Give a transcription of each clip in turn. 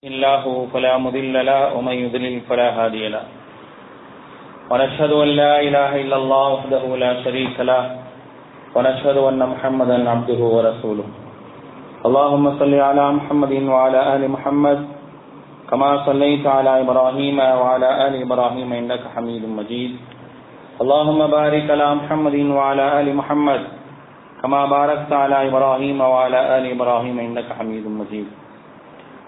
الله فلا مضل له ومن يضلل فلا هادي له. ونشهد أن لا إله إلا الله وحده لا شريك له. ونشهد أن محمدا عبده ورسوله. اللهم صل على محمد وعلى آل محمد كما صليت على إبراهيم وعلى آل إبراهيم إنك حميد مجيد. اللهم بارك على محمد وعلى آل محمد كما باركت على إبراهيم وعلى آل إبراهيم إنك حميد مجيد.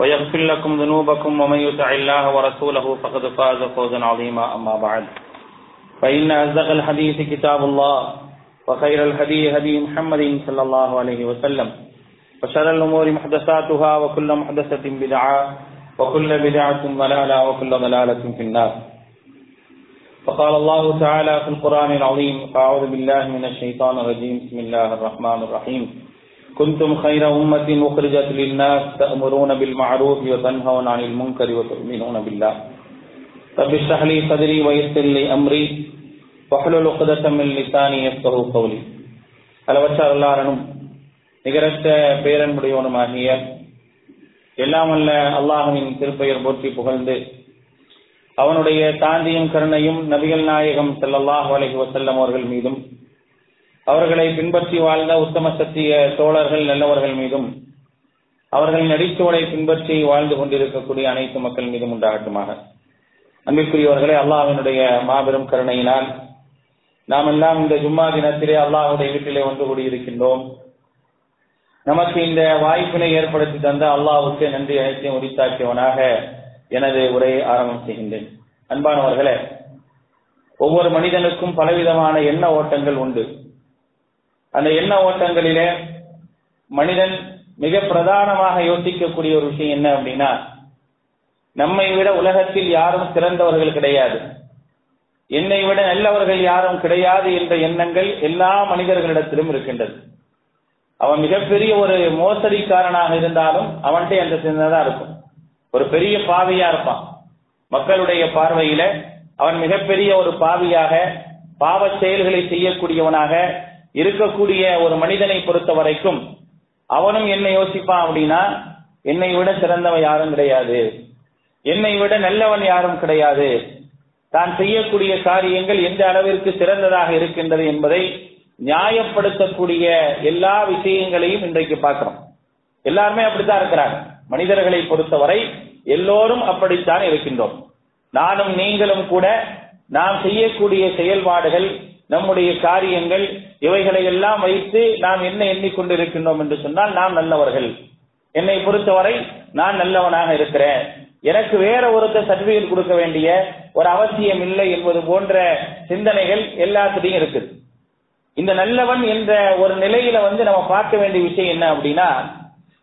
ويغفر لكم ذنوبكم ومن يطع الله ورسوله فقد فاز فوزا عظيما. أما بعد فإن أصدق الحديث كتاب الله وخير الهدي هدي محمد صلى الله عليه وسلم وشر الأمور محدثاتها وكل محدثة بدعة وكل بدعة ضلالة وكل ضلالة في النار. فقال الله تعالى في القرآن العظيم أعوذ بالله من الشيطان الرجيم. بسم الله الرحمن الرحيم. كنتم خير أمة أخرجت للناس تأمرون بالمعروف وتنهون عن المنكر وتؤمنون بالله رب اشرح لي صدري ويسر لي أمري واحلل عقدة من لساني يفقهوا قولي அளவற்ற அல்லாரனும் நிகரற்ற பேரன்புடையவனுமாகிய எல்லாம் அல்ல அல்லாஹுவின் திருப்பெயர் போற்றி புகழ்ந்து அவனுடைய தாந்தியும் கருணையும் நபிகள் நாயகம் செல்லல்லாஹ் அலைஹி வசல்லம் அவர்கள் மீதும் அவர்களை பின்பற்றி வாழ்ந்த உத்தம சத்திய தோழர்கள் நல்லவர்கள் மீதும் அவர்கள் நடிச்சுவடை பின்பற்றி வாழ்ந்து கொண்டிருக்கக்கூடிய அனைத்து மக்கள் மீதும் உண்டாகட்டுமாக. அன்பிற்குரியவர்களே அல்லாஹினுடைய மாபெரும் கருணையினால் நாம் எல்லாம் இந்த ஜும்மா தினத்திலே அல்லாஹுடைய வீட்டிலே வந்து கூடியிருக்கின்றோம். நமக்கு இந்த வாய்ப்பினை ஏற்படுத்தி தந்த அல்லாஹுக்கு நன்றி அனைத்தையும் உரித்தாக்கியவனாக எனது உரையை ஆரம்பம் செய்கின்றேன். அன்பானவர்களே ஒவ்வொரு மனிதனுக்கும் பலவிதமான எண்ண ஓட்டங்கள் உண்டு. அந்த எண்ண ஓட்டங்களிலே மனிதன் மிக பிரதானமாக யோசிக்கக்கூடிய ஒரு விஷயம் என்ன அப்படின்னா நம்மை விட உலகத்தில் யாரும் சிறந்தவர்கள் கிடையாது. என்னை விட நல்லவர்கள் யாரும் கிடையாது என்ற எண்ணங்கள் எல்லா மனிதர்களிடத்திலும் இருக்கின்றது. அவன் மிகப்பெரிய ஒரு மோசடிக்காரனாக இருந்தாலும் அவன்கிட்ட அந்த சிந்தனை தான் இருக்கும். ஒரு பெரிய பாவியா இருப்பான். மக்களுடைய பார்வையில அவன் மிகப்பெரிய ஒரு பாவியாக பாவ செயல்களை செய்யக்கூடியவனாக இருக்கக்கூடிய ஒரு மனிதனை பொறுத்த வரைக்கும் அவனும் என்னை யோசிப்பான் அப்படின்னா என்னை விட சிறந்தவன் யாரும் கிடையாது. என்னை விட நல்லவன் யாரும் கிடையாது. தான் செய்யக்கூடிய காரியங்கள் எந்த அளவிற்கு சிறந்ததாக இருக்கின்றது என்பதை நியாயப்படுத்தக்கூடிய எல்லா விஷயங்களையும் இன்றைக்கு பார்க்கிறோம். எல்லாருமே அப்படித்தான் இருக்கிறாங்க. மனிதர்களை பொறுத்தவரை எல்லோரும் அப்படித்தான் இருக்கின்றோம். நானும் நீங்களும் கூட நாம் செய்யக்கூடிய செயல்பாடுகள் நம்முடைய காரியங்கள் இவைகளை எல்லாம் வைத்து நாம் என்ன எண்ணிக்கொண்டிருக்கின்றோம் என்று சொன்னால் நாம் நல்லவர்கள். என்னை பொறுத்தவரை நான் நல்லவனாக இருக்கிறேன். எனக்கு வேற ஒருத்தர் சர்டிபிகேட் கொடுக்க வேண்டிய ஒரு அவசியம் இல்லை என்பது போன்ற சிந்தனைகள் எல்லாத்துலையும் இருக்குது. இந்த நல்லவன் என்ற ஒரு நிலையில வந்து நம்ம பார்க்க வேண்டிய விஷயம் என்ன அப்படின்னா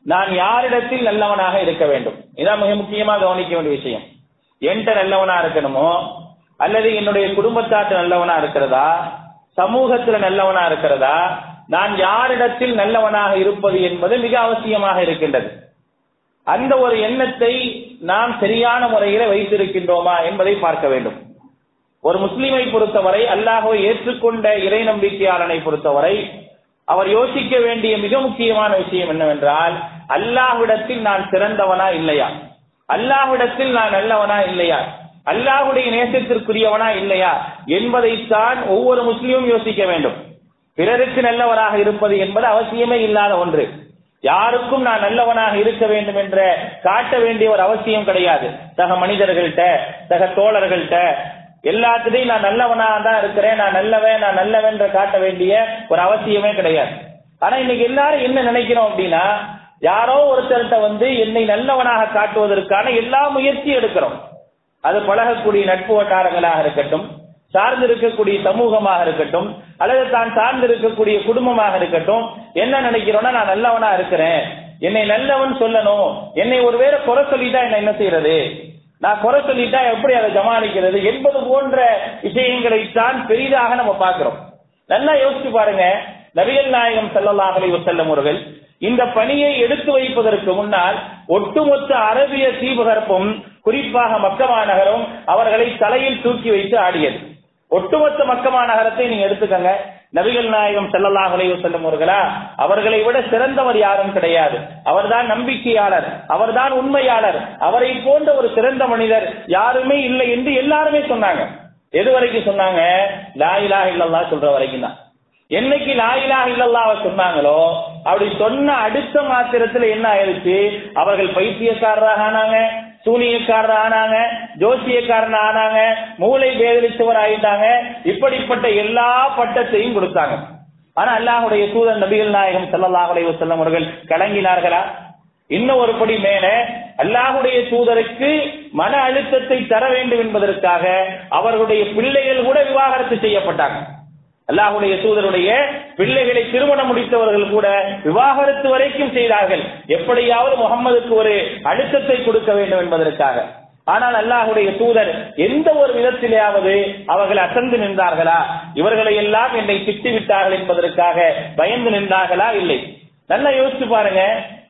நான் யாரிடத்தில் நல்லவனாக இருக்க வேண்டும். இதான் மிக முக்கியமாக கவனிக்க வேண்டிய விஷயம். என்கிட்ட நல்லவனா இருக்கணுமோ அல்லது என்னுடைய குடும்பத்தாட்டு நல்லவனா இருக்கிறதா? சமூகத்துல நல்லவனா இருக்கிறதா? நான் யாரிடத்தில் நல்லவனாக இருப்பது என்பது மிக அவசியமாக இருக்கின்றது. அந்த ஒரு எண்ணத்தை நாம் சரியான முறையில வைத்திருக்கின்றோமா என்பதை பார்க்க வேண்டும். ஒரு முஸ்லிமை பொறுத்தவரை அல்லாஹோ ஏற்றுக்கொண்ட இறை நம்பிக்கையாளனை பொறுத்தவரை அவர் யோசிக்க வேண்டிய மிக முக்கியமான விஷயம் என்னவென்றால் அல்லாஹ்விடத்தில் நான் சிறந்தவனா இல்லையா? அல்லாஹ்விடத்தில் நான் நல்லவனா இல்லையா? அல்லாஹுடைய நேசத்திற்குரியவனா இல்லையா என்பதைத்தான் ஒவ்வொரு முஸ்லீமும் யோசிக்க வேண்டும். பிறருக்கு நல்லவனாக இருப்பது என்பது அவசியமே இல்லாத ஒன்று. யாருக்கும் நான் நல்லவனாக இருக்க வேண்டும் என்ற காட்ட வேண்டிய ஒரு அவசியம் கிடையாது. சக மனிதர்கள்ட்ட சக தோழர்கள்ட்ட. எல்லாத்துலையும் நான் நல்லவனாக தான் இருக்கிறேன் நான் நல்லவன் நான் நல்லவன் காட்ட வேண்டிய ஒரு அவசியமே கிடையாது. ஆனா இன்னைக்கு எல்லாரும் என்ன நினைக்கிறோம் அப்படின்னா யாரோ ஒருத்தர்கிட்ட வந்து என்னை நல்லவனாக காட்டுவதற்கான எல்லா முயற்சியும் எடுக்கிறோம். அது பழகக்கூடிய நட்பு வட்டாரங்களாக இருக்கட்டும் சார்ந்து இருக்கக்கூடிய சமூகமாக இருக்கட்டும் அல்லது தான் சார்ந்து இருக்கக்கூடிய குடும்பமாக இருக்கட்டும் என்ன நினைக்கிறோம்னா நான் நல்லவனா இருக்கிறேன். என்னை நல்லவன் சொல்லணும். என்னை ஒருவேளை குறை சொல்லிட்டா என்ன என்ன செய்யறது? நான் குறை சொல்லிட்டா எப்படி அதை சமாளிக்கிறது? என்பது போன்ற விஷயங்களை தான் பெரிதாக நம்ம பார்க்கிறோம். நல்லா யோசிச்சு பாருங்க. நபிகள் நாயகம் ஸல்லல்லாஹு ஒரு செல்ல அவர்கள் இந்த பணியை எடுத்து வைப்பதற்கு முன்னால் ஒட்டுமொத்த அரபிய தீபகற்பம் குறிப்பாக மக்கமா நகரம் அவர்களை தலையில் தூக்கி வைத்து ஆடியது. ஒட்டுமொத்த மக்கமா நகரத்தை நீங்க எடுத்துக்கங்க. நபிகள் நாயகம் ஸல்லல்லாஹு செல்லும் வஸல்லம் அவர்களா அவர்களை விட சிறந்தவர் யாரும் கிடையாது. அவர்தான் நம்பிக்கையாளர் அவர்தான் உண்மையாளர் அவரை போன்ற ஒரு சிறந்த மனிதர் யாருமே இல்லை என்று எல்லாருமே சொன்னாங்க. எது வரைக்கும் சொன்னாங்க? லாயிலா இல்லல்லா சொல்ற வரைக்கும் தான். என்னைக்கு லா இல்லல்லாவ சொன்னாங்களோ அப்படி சொன்ன அடுத்த மாத்திரத்துல என்ன ஆயிருச்சு? அவர்கள் பைத்தியக்காரராக ஆனாங்க சூனியக்காரர் ஆனாங்க ஜோசியக்காரன் ஆனாங்க மூளை பேதலிச்சவர் ஆயிட்டாங்க இப்படிப்பட்ட எல்லா பட்டத்தையும் கொடுத்தாங்க. ஆனா அல்லாஹுடைய சூதன் நபிகள் நாயகம் ஸல்லல்லாஹு அலைஹி வஸல்லம் அவர்கள் கலங்கினார்களா? இன்னும் ஒரு படி மேல அல்லாஹுடைய தூதருக்கு மன அழுத்தத்தை தர வேண்டும் என்பதற்காக அவர்களுடைய பிள்ளைகள் கூட விவாகரத்து செய்யப்பட்டாங்க. அல்லாஹுடைய தூதருடைய பிள்ளைகளை திருமணம் முடித்தவர்கள் கூட விவாகரத்து வரைக்கும் செய்தார்கள். எப்படியாவது முகம்மதுக்கு ஒரு அழுத்தத்தை கொடுக்க வேண்டும் என்பதற்காக. ஆனால் அல்லாஹுடைய தூதர் எந்த ஒரு விதத்திலேயாவது அவர்கள் அசந்து நின்றார்களா? இவர்களை எல்லாம் என்னை திட்டி விட்டார்கள் என்பதற்காக பயந்து நின்றார்களா? இல்லை. நல்லா யோசிச்சு பாருங்க.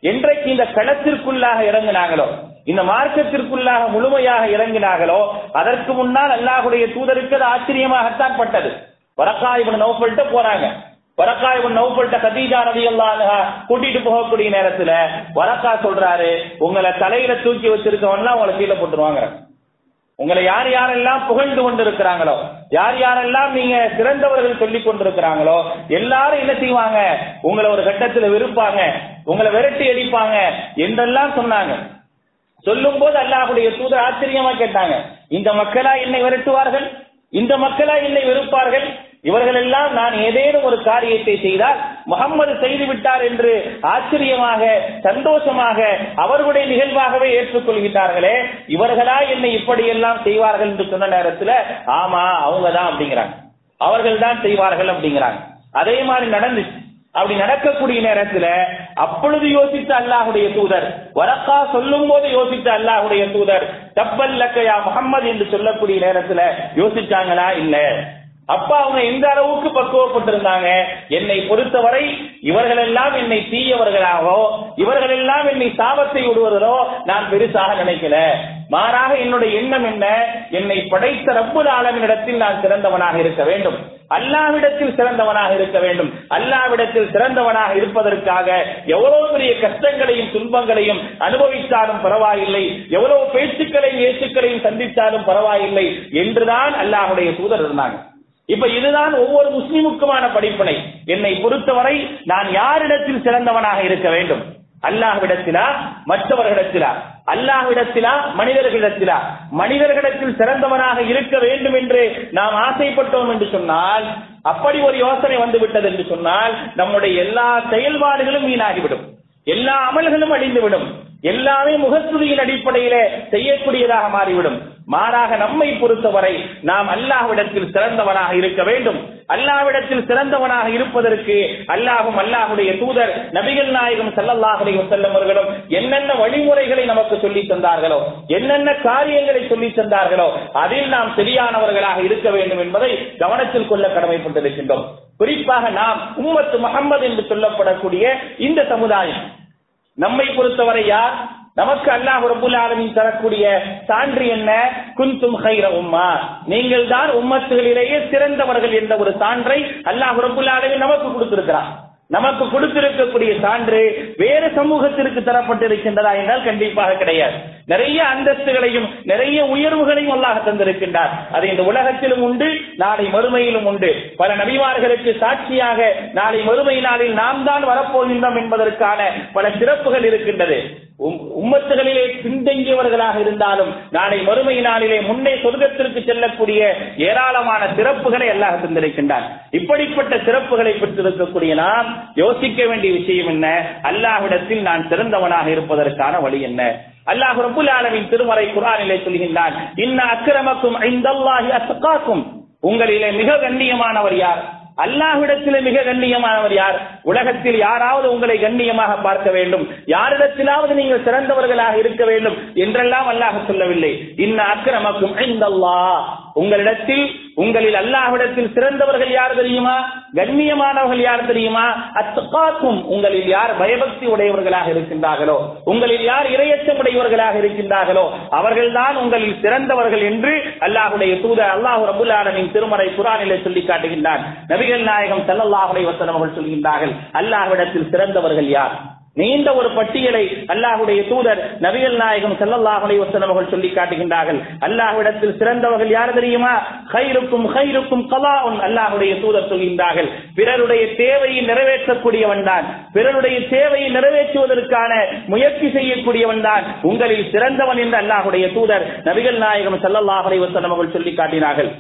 என்றைக்கு இந்த களத்திற்குள்ளாக இறங்கினாங்களோ இந்த மார்க்கத்திற்குள்ளாக முழுமையாக இறங்கினார்களோ அதற்கு முன்னால் அல்லாஹுடைய தூதருக்கு அது ஆச்சரியமாகத்தான் பட்டது. வரக்காயிபன் நௌஃபல்ட்ட போறாங்க. வரக்காயிபன் நௌஃபல்ட்ட கதீஜா ரதி கூட்டிட்டு போகக்கூடிய நேரத்துல வரக்கா சொல்றாரு உங்களை தலையில தூக்கி வச்சிருக்கவன்லாம் உங்களை கீழே போட்டுருவாங்க உங்களை யார் யாரெல்லாம் புகழ்ந்து கொண்டிருக்கிறாங்களோ யார் யாரெல்லாம் நீங்க சிறந்தவர்கள் சொல்லி கொண்டிருக்கிறாங்களோ எல்லாரும் என்ன செய்வாங்க? உங்களை ஒரு கட்டத்துல வெறுப்பாங்க உங்களை விரட்டி அடிப்பாங்க என்றெல்லாம் சொன்னாங்க. சொல்லும் போது அல்லாஹுடைய தூதர் ஆச்சரியமா கேட்டாங்க இந்த மக்களா என்னை விரட்டுவார்கள்? இந்த மக்களா என்னை வெறுப்பார்கள்? இவர்கள் எல்லாம் நான் ஏதேனும் ஒரு காரியத்தை செய்தால் முகம்மது செய்து விட்டார் என்று ஆச்சரியமாக சந்தோஷமாக அவர்களுடைய நிகழ்வாகவே ஏற்றுக்கொள்கிறார்களே இவர்களா என்னை இப்படியெல்லாம் செய்வார்கள் என்று சொன்ன நேரத்துல ஆமா அவங்க தான் அப்படிங்கிறாங்க. அவர்கள் தான் செய்வார்கள் அப்படிங்கிறாங்க. அதே மாதிரி நடந்துச்சு. அப்படி நடக்கக்கூடிய நேரத்துல அப்பொழுது யோசித்த அல்லாஹுடைய தூதர் வரக்கா சொல்லும் போது யோசித்த அல்லாஹுடைய தூதர் தப்பல் லக்கையா முகம்மது என்று சொல்லக்கூடிய நேரத்துல யோசிச்சாங்களா? இல்ல. அப்ப அவங்க எந்த அளவுக்கு பக்குவப்பட்டிருந்தாங்க? என்னை பொறுத்தவரை இவர்கள் எல்லாம் என்னை தீயவர்களாகவோ இவர்கள் எல்லாம் என்னை சாபத்தை விடுவதோ நான் பெருசாக நினைக்கல. மாறாக என்னுடைய எண்ணம் என்ன? என்னை படைத்த ரப்புல் ஆலமினிடத்தில் நான் சிறந்தவனாக இருக்க வேண்டும். அல்லாவிடத்தில் சிறந்தவனாக இருக்க வேண்டும். அல்லாவிடத்தில் சிறந்தவனாக இருப்பதற்காக எவ்வளவு பெரிய கஷ்டங்களையும் துன்பங்களையும் அனுபவித்தாலும் பரவாயில்லை. எவ்வளவு பேச்சுக்களையும் ஏசுக்களையும் சந்தித்தாலும் பரவாயில்லை என்றுதான் அல்லாஹுடைய தூதர் இருந்தாங்க. இப்ப இதுதான் ஒவ்வொரு முஸ்லிமுக்குமான படிப்பினை. என்னை பொறுத்தவரை நான் யாரிடத்தில் சிறந்தவனாக இருக்க வேண்டும்? அல்லாஹ்விடத்திலா மற்றவர்களிடத்திலா? அல்லாஹ்விடத்திலா மனிதர்களிடத்திலா? மனிதர்களிடத்தில் சிறந்தவனாக இருக்க வேண்டும் என்று நாம் ஆசைப்பட்டோம் என்று சொன்னால் அப்படி ஒரு யோசனை வந்து விட்டது என்று சொன்னால் நம்முடைய எல்லா செயல்பாடுகளும் வீணாகிவிடும். எல்லா அமல்களும் அழிந்துவிடும். எல்லாமே முகத்துதியின் அடிப்படையில செய்யக்கூடியதாக மாறிவிடும். மாறாக நம்மை பொறுத்தவரை நாம் அல்லாஹ்விடத்தில் சிறந்தவனாக இருக்க வேண்டும். அல்லாஹ்விடத்தில் சிறந்தவனாக இருப்பதற்கு அல்லாஹும் அல்லாஹுடைய தூதர் நபிகள் நாயகம் ஸல்லல்லாஹு செல்லவர்களும் என்னென்ன வழிமுறைகளை நமக்கு சொல்லி தந்தார்களோ என்னென்ன காரியங்களை சொல்லி தந்தார்களோ அதில் நாம் சரியானவர்களாக இருக்க வேண்டும் என்பதை கவனத்தில் கொள்ள கடமைப்பட்டிருக்கின்றோம். குறிப்பாக நாம் உம்மத்து முகம்மது என்று சொல்லப்படக்கூடிய இந்த சமுதாயம் நம்மை பொறுத்தவரை யார்? நமக்கு அல்லாஹ் ரபுல் ஆலமின் தரக்கூடிய சான்று என்ன? குந்தும் ஹைர உம்மா. நீங்கள் தான் உம்மத்துகளிலேயே சிறந்தவர்கள் என்ற ஒரு சான்றை அல்லாஹ் ரபுல் ஆலமின் நமக்கு கொடுத்திருக்கிறார். நமக்கு கொடுத்திருக்கக்கூடிய சான்று வேறு சமூகத்திற்கு தரப்பட்டிருக்கின்றதா என்றால் கண்டிப்பாக கிடையாது. நிறைய அந்தஸ்துகளையும் நிறைய உயர்வுகளையும் அல்லாஹ் தந்திருக்கின்றார். அது இந்த உலகத்திலும் உண்டு நாளை மறுமையிலும் உண்டு. பல நபிமார்களுக்கு சாட்சியாக நாளை மறுமை நாளில் நாம் தான் வரப்போகின்றோம் என்பதற்கான பல சிறப்புகள் இருக்கின்றது. உம்மத்துகளிலே பின்தங்கியவர்களாக இருந்தாலும் நாளை மறுமை நாளிலே முன்னே சொர்க்கத்திற்கு செல்லக்கூடிய ஏராளமான சிறப்புகளை எல்லாம் தந்திருக்கின்றான். இப்படிப்பட்ட சிறப்புகளை பெற்றிருக்கக்கூடிய நாம் யோசிக்க வேண்டிய விஷயம் என்ன? அல்லாஹ்விடத்தில் நான் சிறந்தவனாக இருப்பதற்கான வழி என்ன? அல்லாஹ் ரபுல் ஆலமின் திருமறை குரானிலே சொல்கின்றான் இன்ன அக்கிரமக்கும் ஐந்தல்லாஹி அத்தகாக்கும் உங்களிலே மிக கண்ணியமானவர் யார்? அல்லாஹ்விடத்திலே மிக கண்ணியமானவர் யார்? உலகத்தில் யாராவது உங்களை கண்ணியமாக பார்க்க வேண்டும். யாரிடத்திலாவது நீங்கள் சிறந்தவர்களாக இருக்க வேண்டும் என்றெல்லாம் அல்லாஹ் சொல்லவில்லை. இன்ன அக்கிரமக்கும் ஐந்தல்லா உங்களிடத்தில் உங்களில் அல்லாஹ்விடத்தில் சிறந்தவர்கள் யார் தெரியுமா? கண்ணியமானவர்கள் யார் தெரியுமா? அத்துக்காக்கும் உங்களில் யார் பயபக்தி உடையவர்களாக இருக்கின்றார்களோ உங்களில் யார் இரையச்சம் உடையவர்களாக இருக்கின்றார்களோ அவர்கள்தான் உங்களில் சிறந்தவர்கள் என்று அல்லாஹுடைய தூதர் அல்லாஹு ரபுல் ஆலமின் திருமறை குரானிலே சொல்லி காட்டுகின்றார் நபிகள் நாயகம் ஸல்லல்லாஹு வசனம் அவர்கள் சொல்கின்றார்கள் அல்லாஹ்விடத்தில் சிறந்தவர்கள் யார்? நீண்ட ஒரு பட்டியலை அல்லாஹுடைய தூதர் நபிகள் நாயகம் செல்லல்லாஹுடைய அலைஹி அவர்கள் சொல்லி காட்டுகின்றார்கள். அல்லாஹ்விடத்தில் சிறந்தவர்கள் யார் தெரியுமா? கைருக்கும் கைருக்கும் கலாஉன் அல்லாஹுடைய தூதர் சொல்கின்றார்கள். பிறருடைய தேவையை நிறைவேற்றக்கூடியவன் தான். பிறருடைய தேவையை நிறைவேற்றுவதற்கான முயற்சி செய்யக்கூடியவன் தான். உங்களில் சிறந்தவன் என்று அல்லாஹுடைய தூதர் நபிகள் நாயகம் செல்லல்லாஹுடைய அலைஹி அவர்கள் சொல்லி காட்டினார்கள்.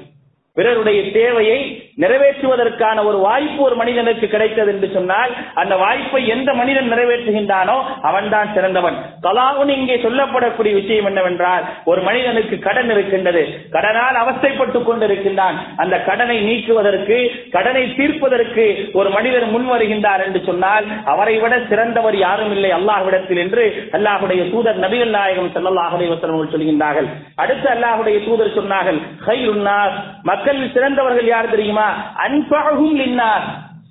பிறருடைய தேவையை நிறைவேற்றுவதற்கான ஒரு வாய்ப்பு ஒரு மனிதனுக்கு கிடைத்தது என்று சொன்னால் அந்த வாய்ப்பை எந்த மனிதன் நிறைவேற்றுகின்றானோ அவன்தான் சிறந்தவன். கலாவுன் இங்கே சொல்லப்படக்கூடிய விஷயம் என்னவென்றால் ஒரு மனிதனுக்கு கடன் இருக்கின்றது. கடனால் அவஸ்தைப்பட்டு கொண்டிருக்கின்றான். அந்த கடனை நீக்குவதற்கு கடனை தீர்ப்பதற்கு ஒரு மனிதர் முன் வருகின்றார் என்று சொன்னால் அவரை விட சிறந்தவர் யாரும் இல்லை அல்லாஹ்விடத்தில் என்று அல்லாஹுடைய தூதர் நபிகள் நாயகம் செல்லல்லாஹுடைய சொல்கின்றார்கள். அடுத்து அல்லாஹுடைய தூதர் சொன்னார்கள் மக்கள் மக்களில் சிறந்தவர்கள் யார் தெரியுமா? அன்பாகும் லின்னார்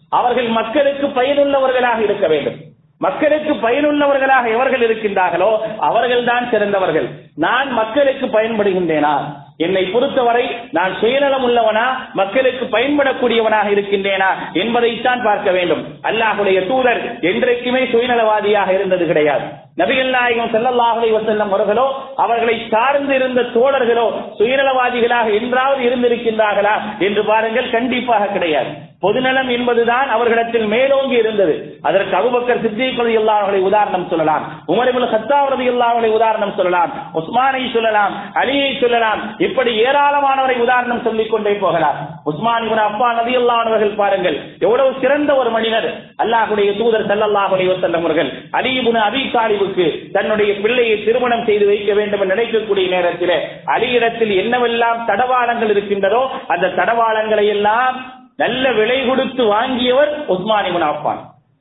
அவர்கள் மக்களுக்கு பயனுள்ளவர்களாக இருக்க வேண்டும். மக்களுக்கு பயனுள்ளவர்களாக எவர்கள் இருக்கின்றார்களோ அவர்கள்தான் சிறந்தவர்கள். நான் மக்களுக்கு பயன்படுகின்றேனா? என்னை பொறுத்தவரை நான் சுயநலம் உள்ளவனா மக்களுக்கு பயன்படக்கூடியவனாக இருக்கின்றேனா என்பதைத்தான் பார்க்க வேண்டும். அல்லாஹுடைய தூதர் என்றைக்குமே சுயநலவாதியாக இருந்தது கிடையாது. நபிகள் நாயகம் செல்லல்லாஹலை வசல்லம் அவர்களோ அவர்களை சார்ந்து இருந்த தோழர்களோ சுயநலவாதிகளாக என்றாவது இருந்திருக்கின்றார்களா என்று பாருங்கள் கண்டிப்பாக கிடையாது. பொதுநலம் என்பதுதான் அவர்களிடத்தில் மேலோங்கி இருந்தது. அதற்கு அபுபக்கர் சித்திக் ரலியல்லாஹு உதாரணம் சொல்லலாம். உமர் இப்னு கத்தாப் உதாரணம் சொல்லலாம். உஸ்மானை சொல்லலாம். அலியை சொல்லலாம். இப்படி ஏராளமானவரை உதாரணம் சொல்லிக் கொண்டே போகலாம். உஸ்மான் இப்னு அஃபான் ரலியல்லாஹு பாருங்கள். எவ்வளவு சிறந்த ஒரு மனிதர் அல்லாஹுடைய தூதர் செல்லல்லாஹுடைய அலைஹி வஸல்லம் அவர்கள். அலி அபி தாலிபுக்கு தன்னுடைய பிள்ளையை திருமணம் செய்து வைக்க வேண்டும் என்று நினைக்கக்கூடிய நேரத்தில் அலியிடத்தில் என்னவெல்லாம் தடவாளங்கள் இருக்கின்றதோ அந்த தடவாளங்களை எல்லாம் நல்ல விலை கொடுத்து வாங்கியவர் உஸ்மான் இப்னு அஃபான்.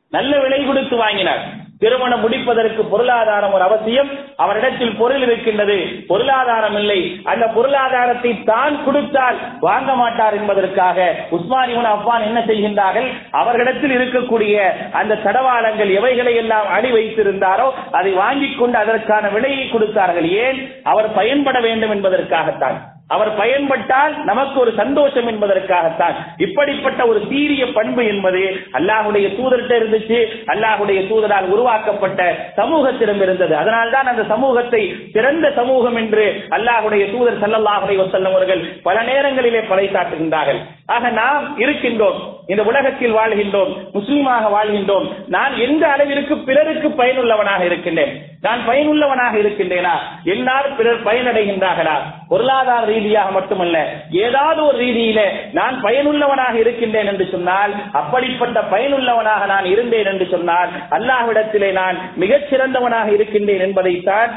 நல்ல விலை கொடுத்து வாங்கினார். திருமணம் முடிப்பதற்கு பொருளாதாரம் ஒரு அவசியம். அவரிடத்தில் பொருள் இருக்கின்றது. பொருளாதாரம் இல்லை. அந்த பொருளாதாரத்தை தான் கொடுத்தால் வாங்க மாட்டார் என்பதற்காக உஸ்மான் இவன் அப்பான் என்ன செய்கின்றார்கள்? அவர்களிடத்தில் இருக்கக்கூடிய அந்த தடவாளங்கள் எவைகளை எல்லாம் அடி வைத்திருந்தாரோ அதை வாங்கி கொண்டு அதற்கான விலையை கொடுத்தார்கள். ஏன்? அவர் பயன்பட வேண்டும் என்பதற்காகத்தான். அவர் பயன்பட்டால் நமக்கு ஒரு சந்தோஷம் என்பதற்காகத்தான். இப்படிப்பட்ட ஒரு சீரிய பண்பு என்பது அல்லாஹுடைய தூதர்கிட்ட இருந்துச்சு அல்லாஹுடைய தூதரால் உருவாக்கப்பட்ட சமூகத்திடம் இருந்தது. அதனால்தான் அந்த சமூகத்தை சிறந்த சமூகம் என்று அல்லாஹுடைய தூதர் சல்லல்லாஹுடைய வசல்லம் அவர்கள் பல நேரங்களிலே பறைசாட்டுகின்றார்கள் ஆக நாம் இருக்கின்றோம். இந்த உலகத்தில் வாழ்கின்றோம். முஸ்லீமாக வாழ்கின்றோம். நான் எந்த அளவிற்கு பிறருக்கு பயனுள்ளவனாக இருக்கின்றேன்? நான் பயனுள்ளவனாக இருக்கின்றேனா? என்னால் பிறர் பயனடைகின்றார்களா? பொருளாதார ரீதியாக மட்டுமல்ல ஏதாவது ஒரு ரீதியில நான் பயனுள்ளவனாக இருக்கின்றேன் என்று சொன்னால் அப்படிப்பட்ட பயனுள்ளவனாக நான் இருந்தேன் என்று சொன்னால் அல்லாஹ்விடத்திலே நான் மிகச் சிறந்தவனாக இருக்கின்றேன் என்பதைத்தான்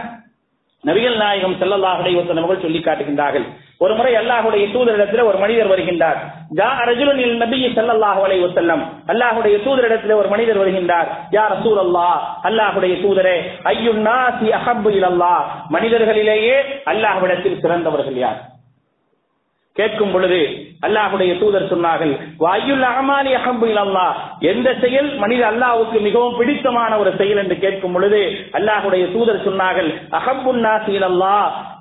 நபிகள் நாயகம் செல்லல்லாஹுடைய அவர்கள் சொல்லி காட்டுகின்றார்கள். ஒரு முறை அல்லாஹுடைய தூதரிடத்தில் ஒரு மனிதர் வருகின்றார். ஜா ரஜுலுன் இல் நபி ஸல்லல்லாஹு அலைஹி வஸல்லம். அல்லாஹுடைய தூதரிடத்தில் ஒரு மனிதர் வருகின்றார். யா ரசூலல்லாஹ் அல்லாஹுடைய தூதரே ஐயுன் நாசி அஹப்பு இலல்லாஹ். மனிதர்களிலேயே அல்லாஹ்விடத்தில் சிறந்தவர்கள் யார்? கேட்கும் பொழுது அல்லாஹுடைய தூதர் சொன்னார்கள் வாயுல் அகமானி அகம்பு இலல்லா எந்த செயல் மனித அல்லாஹுக்கு மிகவும் பிடித்தமான ஒரு செயல் என்று கேட்கும் பொழுது அல்லாஹுடைய தூதர் சொன்னார்கள் அஹம்புன் நாசி இலல்லா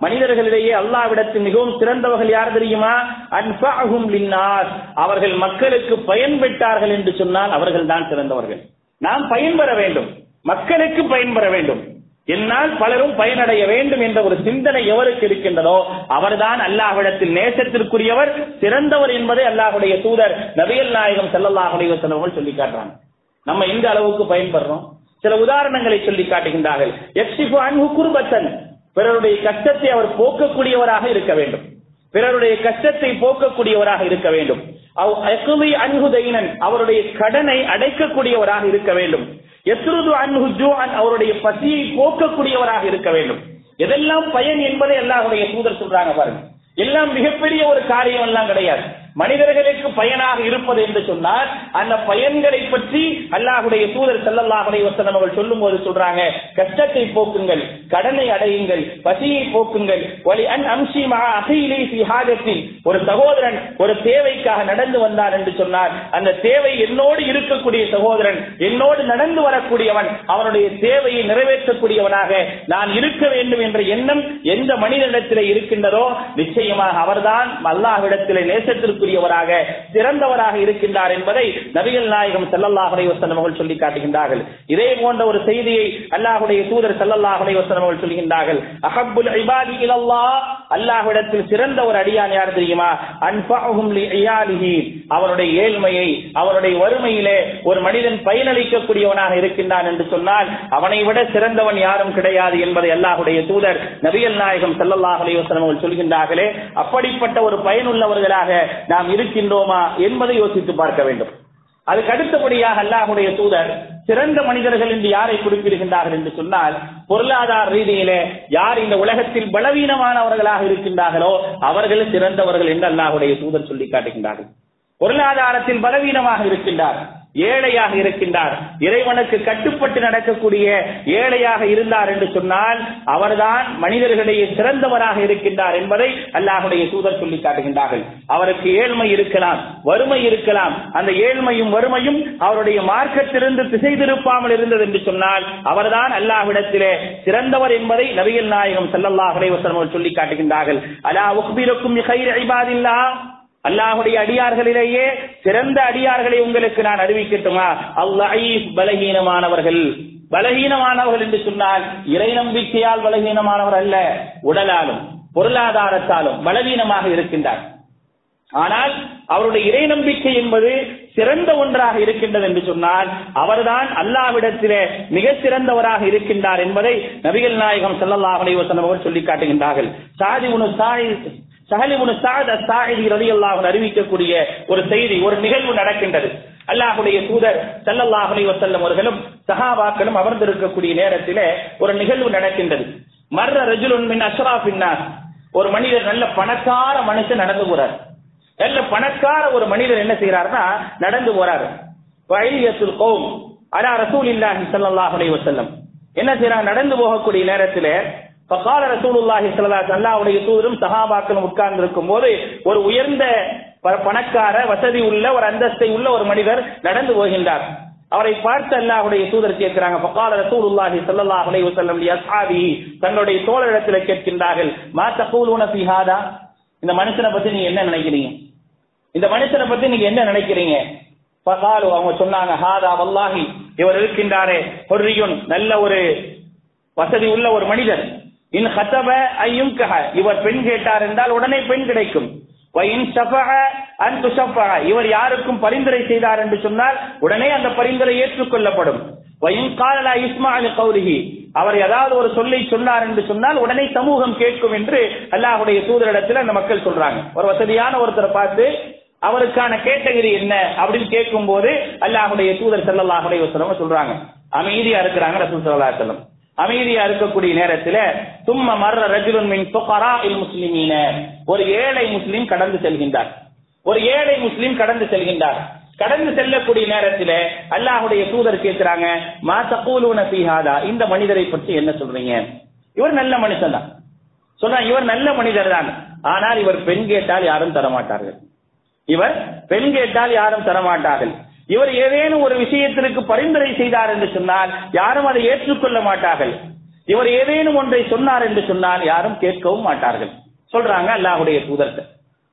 மனிதர்களிடையே அல்லாவிடத்து மிகவும் சிறந்தவர்கள் யார் தெரியுமா? அன்பாகும் லின்னார் அவர்கள் மக்களுக்கு பயன்பெற்றார்கள் என்று சொன்னால் அவர்கள் தான் சிறந்தவர்கள். நாம் பயன்பெற வேண்டும். மக்களுக்கு பயன்பெற வேண்டும். என்னால் பலரும் பயனடைய வேண்டும் என்ற ஒரு சிந்தனை எவருக்கு இருக்கின்றதோ அவர்தான் அல்லாஹ்விடத்தில் நேசத்திற்குரியவர் சிறந்தவர் என்பதை அல்லாஹுடைய தூதர் நபியல் நாயகம் செல்லல்லாஹுடைய அலைஹி சொல்லி காட்டுறாங்க. நம்ம இந்த அளவுக்கு பயன்படுறோம்? சில உதாரணங்களை சொல்லி காட்டுகின்றார்கள். எக்ஸிபு அன்பு குருபத்தன். பிறருடைய கஷ்டத்தை அவர் போக்கக்கூடியவராக இருக்க வேண்டும். பிறருடைய கஷ்டத்தை போக்கக்கூடியவராக இருக்க வேண்டும். அவ் அவருடைய கடனை அடைக்கக்கூடியவராக இருக்க வேண்டும். எத்ருது அன்ஹு ஜூஅன் அவருடைய பசியை போக்கக்கூடியவராக இருக்க வேண்டும். எதெல்லாம் பயன் என்பதை எல்லாருடைய தூதர் சொல்றாங்க பாருங்க. எல்லாம் மிகப்பெரிய ஒரு காரியம் எல்லாம் கிடையாது. மனிதர்களுக்கு பயனாக இருப்பது என்று சொன்னால் அந்த பயன்களை பற்றி அல்லாஹுடைய தூதர் செல்லல்லாஹுடைய வசனம் அவர்கள் சொல்லும் போது சொல்றாங்க கஷ்டத்தை போக்குங்கள் கடனை அடையுங்கள் பசியை போக்குங்கள். வலி அன் அம்சி மா அகிலி ஃபி ஒரு சகோதரன் ஒரு தேவைக்காக நடந்து வந்தார் என்று சொன்னார் அந்த தேவை என்னோடு இருக்கக்கூடிய சகோதரன் என்னோடு நடந்து வரக்கூடியவன் அவனுடைய தேவையை நிறைவேற்றக்கூடியவனாக நான் இருக்க வேண்டும் என்ற எண்ணம் எந்த மனிதனிடத்தில் இருக்கின்றதோ நிச்சயமாக அவர்தான் அல்லாஹ்விடத்தில் நேசத்திற்குரியவராக சிறந்தவராக இருக்கின்றார் என்பதை நபிகள் நாயகம் செல்லல்லாஹுடைய அலைஹி அவர்கள் சொல்லி காட்டுகின்றார்கள். இதே போன்ற ஒரு செய்தியை அல்லாஹுடைய தூதர் செல்லல்லாஹுடைய அலைஹி அவர்கள் சொல்கின்றார்கள். அஹப்புல் இபாதி இலல்லாஹ் அல்லாஹ்விடத்தில் சிறந்த ஒரு அடியான் யார் தெரியுமா? அன்ஃபஅஹும் லிஇயாலிஹி அவருடைய ஏழ்மையை அவருடைய வறுமையிலே ஒரு மனிதன் பயனளிக்கக்கூடியவனாக இருக்கின்றான் என்று சொன்னால் அவனை விட சிறந்தவன் யாரும் கிடையாது என்பதை அல்லாஹுடைய தூதர் நபிகள் நாயகம் செல்லல்லாஹுடைய அலைஹி அவர்கள் சொல்கின்றார்களே. அப்படிப்பட்ட ஒரு பயனுள்ளவர்களாக நாம் இருக்கின்றோமா என்பதை யோசித்து பார்க்க வேண்டும். அதுக்கு அடுத்தபடியாக அல்லாஹுடைய தூதர் சிறந்த மனிதர்கள் என்று யாரை குறிப்பிடுகின்றார்கள் என்று சொன்னால் பொருளாதார ரீதியிலே யார் இந்த உலகத்தில் பலவீனமானவர்களாக இருக்கின்றார்களோ அவர்கள் சிறந்தவர்கள் என்று அல்லாஹுடைய தூதர் சொல்லி காட்டுகின்றார்கள். பொருளாதாரத்தில் பலவீனமாக இருக்கின்றார். ஏழையாக இருக்கின்றார். இறைவனுக்கு கட்டுப்பட்டு நடக்கக்கூடிய ஏழையாக இருந்தார் என்று சொன்னால் அவர்தான் மனிதர்களிடையே சிறந்தவராக இருக்கின்றார் என்பதை அல்லாஹுடைய தூதர் சொல்லி காட்டுகின்றார்கள். அவருக்கு ஏழ்மை இருக்கலாம் வறுமை இருக்கலாம். அந்த ஏழ்மையும் வறுமையும் அவருடைய மார்க்கத்திலிருந்து திசை திருப்பாமல் இருந்தது என்று சொன்னால் அவர்தான் அல்லாஹ்விடத்திலே சிறந்தவர் என்பதை நபிகள் நாயகம் ஸல்லல்லாஹு சொல்லி காட்டுகின்றார்கள். அலா உக்பிருக்கும் அல்லாஹுடைய அடியார்களிலேயே சிறந்த அடியார்களை உங்களுக்கு நான் அறிவிக்கட்டுமா? அல்லாஹ் பலகீனமானவர்கள். பலகீனமானவர்கள் என்று சொன்னால் இறை நம்பிக்கையால் பலகீனமானவர் அல்ல உடலாலும் பொருளாதாரத்தாலும் பலவீனமாக இருக்கின்றார். ஆனால் அவருடைய இறை நம்பிக்கை என்பது சிறந்த ஒன்றாக இருக்கின்றது என்று சொன்னால் அவர்தான் அல்லாவிடத்திலே மிக சிறந்தவராக இருக்கின்றார் என்பதை நபிகள் நாயகம் செல்லல்லாஹ் அலைஹி வஸல்லம் அவர்கள் சொல்லி காட்டுகின்றார்கள். சாதி உனு சாய் சஹலிமுனு சாத் அஸ்ஸாயிதி ரலியல்லாஹு அல்லாஹன் அறிவிக்கக்கூடிய ஒரு செய்தி ஒரு நிகழ்வு நடக்கின்றது. அல்லாஹுடைய தூதர் ஸல்லல்லாஹு வசல்லம் அவர்களும் சஹாபாக்களும் அமர்ந்திருக்கக்கூடிய நேரத்திலே ஒரு நிகழ்வு நடக்கின்றது. மர்ர ரஜுலுன் மின் அஷ்ராஃபின் ஒரு மனிதர் நல்ல பணக்கார மனுஷன் நடந்து போறார். நல்ல பணக்கார ஒரு மனிதர் என்ன செய்யறாருன்னா நடந்து போறாரு. வழியத்துல் கோம் அலா ரசூல் இல்லாஹி அலைஹி வஸல்லம். என்ன செய்யறாங்க நடந்து போகக்கூடிய நேரத்திலே பகால ரசூலுல்லாஹி ஸல்லல்லாஹு அல்லாவுடைய தூதரும் சஹாபாக்களும் உட்கார்ந்து இருக்கும் போது ஒரு உயர்ந்த பணக்கார வசதி உள்ள ஒரு அந்தஸ்தை உள்ள ஒரு மனிதர் நடந்து போகின்றார். அவரை பார்த்து அல்லாஹுடைய தூதர் கேட்கிறாங்க ஃபகால ரசூலுல்லாஹி ஸல்லல்லாஹு அலைஹி வஸல்லம் லி தன்னுடைய தோழரிடத்தில் கேட்கின்றார்கள் மா தகூலுன ஃபீ ஹாதா? இந்த மனுஷனை பத்தி நீங்க என்ன நினைக்கிறீங்க? இந்த மனுஷனை பத்தி நீங்க என்ன நினைக்கிறீங்க? பகாலு அவங்க சொன்னாங்க ஹாதா வல்லாஹி இவர் இருக்கின்றாரே ஹொர்ரியுன் நல்ல ஒரு வசதி உள்ள ஒரு மனிதர். இன் ஹத்தப ஐயுங்கஹ இவர் பெண் கேட்டார் என்றால் உடனே பெண் கிடைக்கும். இவர் யாருக்கும் பரிந்துரை செய்தார் என்று சொன்னால் உடனே அந்த பரிந்துரை ஏற்றுக்கொள்ளப்படும். வ அவர் ஏதாவது ஒரு சொல்லை சொன்னார் என்று சொன்னால் உடனே சமூகம் கேட்கும் என்று அல்லாஹுடைய தூதரிடத்தில் அந்த மக்கள் சொல்றாங்க. ஒரு வசதியான ஒருத்தரை பார்த்து அவருக்கான கேட்டகரி என்ன? அப்படின்னு கேட்கும் போது அல்லாஹுடைய தூதர் செல்லல்லாஹுடைய சொல்றாங்க. அமைதியா இருக்கிறாங்க ரசூல் ஸல்லல்லாஹு செல்லம் அமைதியா இருக்கக்கூடிய நேரத்துல தும்ம மர்ற ரஜுலுன் மின் ஃபுகராஇல் முஸ்லிமீன. ஒரு ஏழை முஸ்லிம் கடந்து செல்கின்றார். ஒரு ஏழை முஸ்லிம் கடந்து செல்கின்றார். கடந்து செல்லக்கூடிய நேரத்துல அல்லாஹ்வுடைய தூதர் கேட்கிறாங்க மா தகூலுன பீஹாதா இந்த மனிதரை பற்றி என்ன சொல்றீங்க? இவர் நல்ல மனுஷன் தான். சொல்றாங்க இவர் நல்ல மனிதர் தான். ஆனால் இவர் பெண் கேட்டால் யாரும் தரமாட்டார்கள். இவர் பெண் கேட்டால் யாரும் தரமாட்டார்கள். இவர் ஏதேனும் ஒரு விஷயத்திற்கு பரிந்துரை செய்தார் என்று சொன்னால் யாரும் அதை ஏற்றுக்கொள்ள மாட்டார்கள். இவர் ஏதேனும் ஒன்றை சொன்னார் என்று சொன்னால் யாரும் கேட்கவும் மாட்டார்கள். சொல்றாங்க அல்லாஹ்வுடைய தூதர்கிட்ட.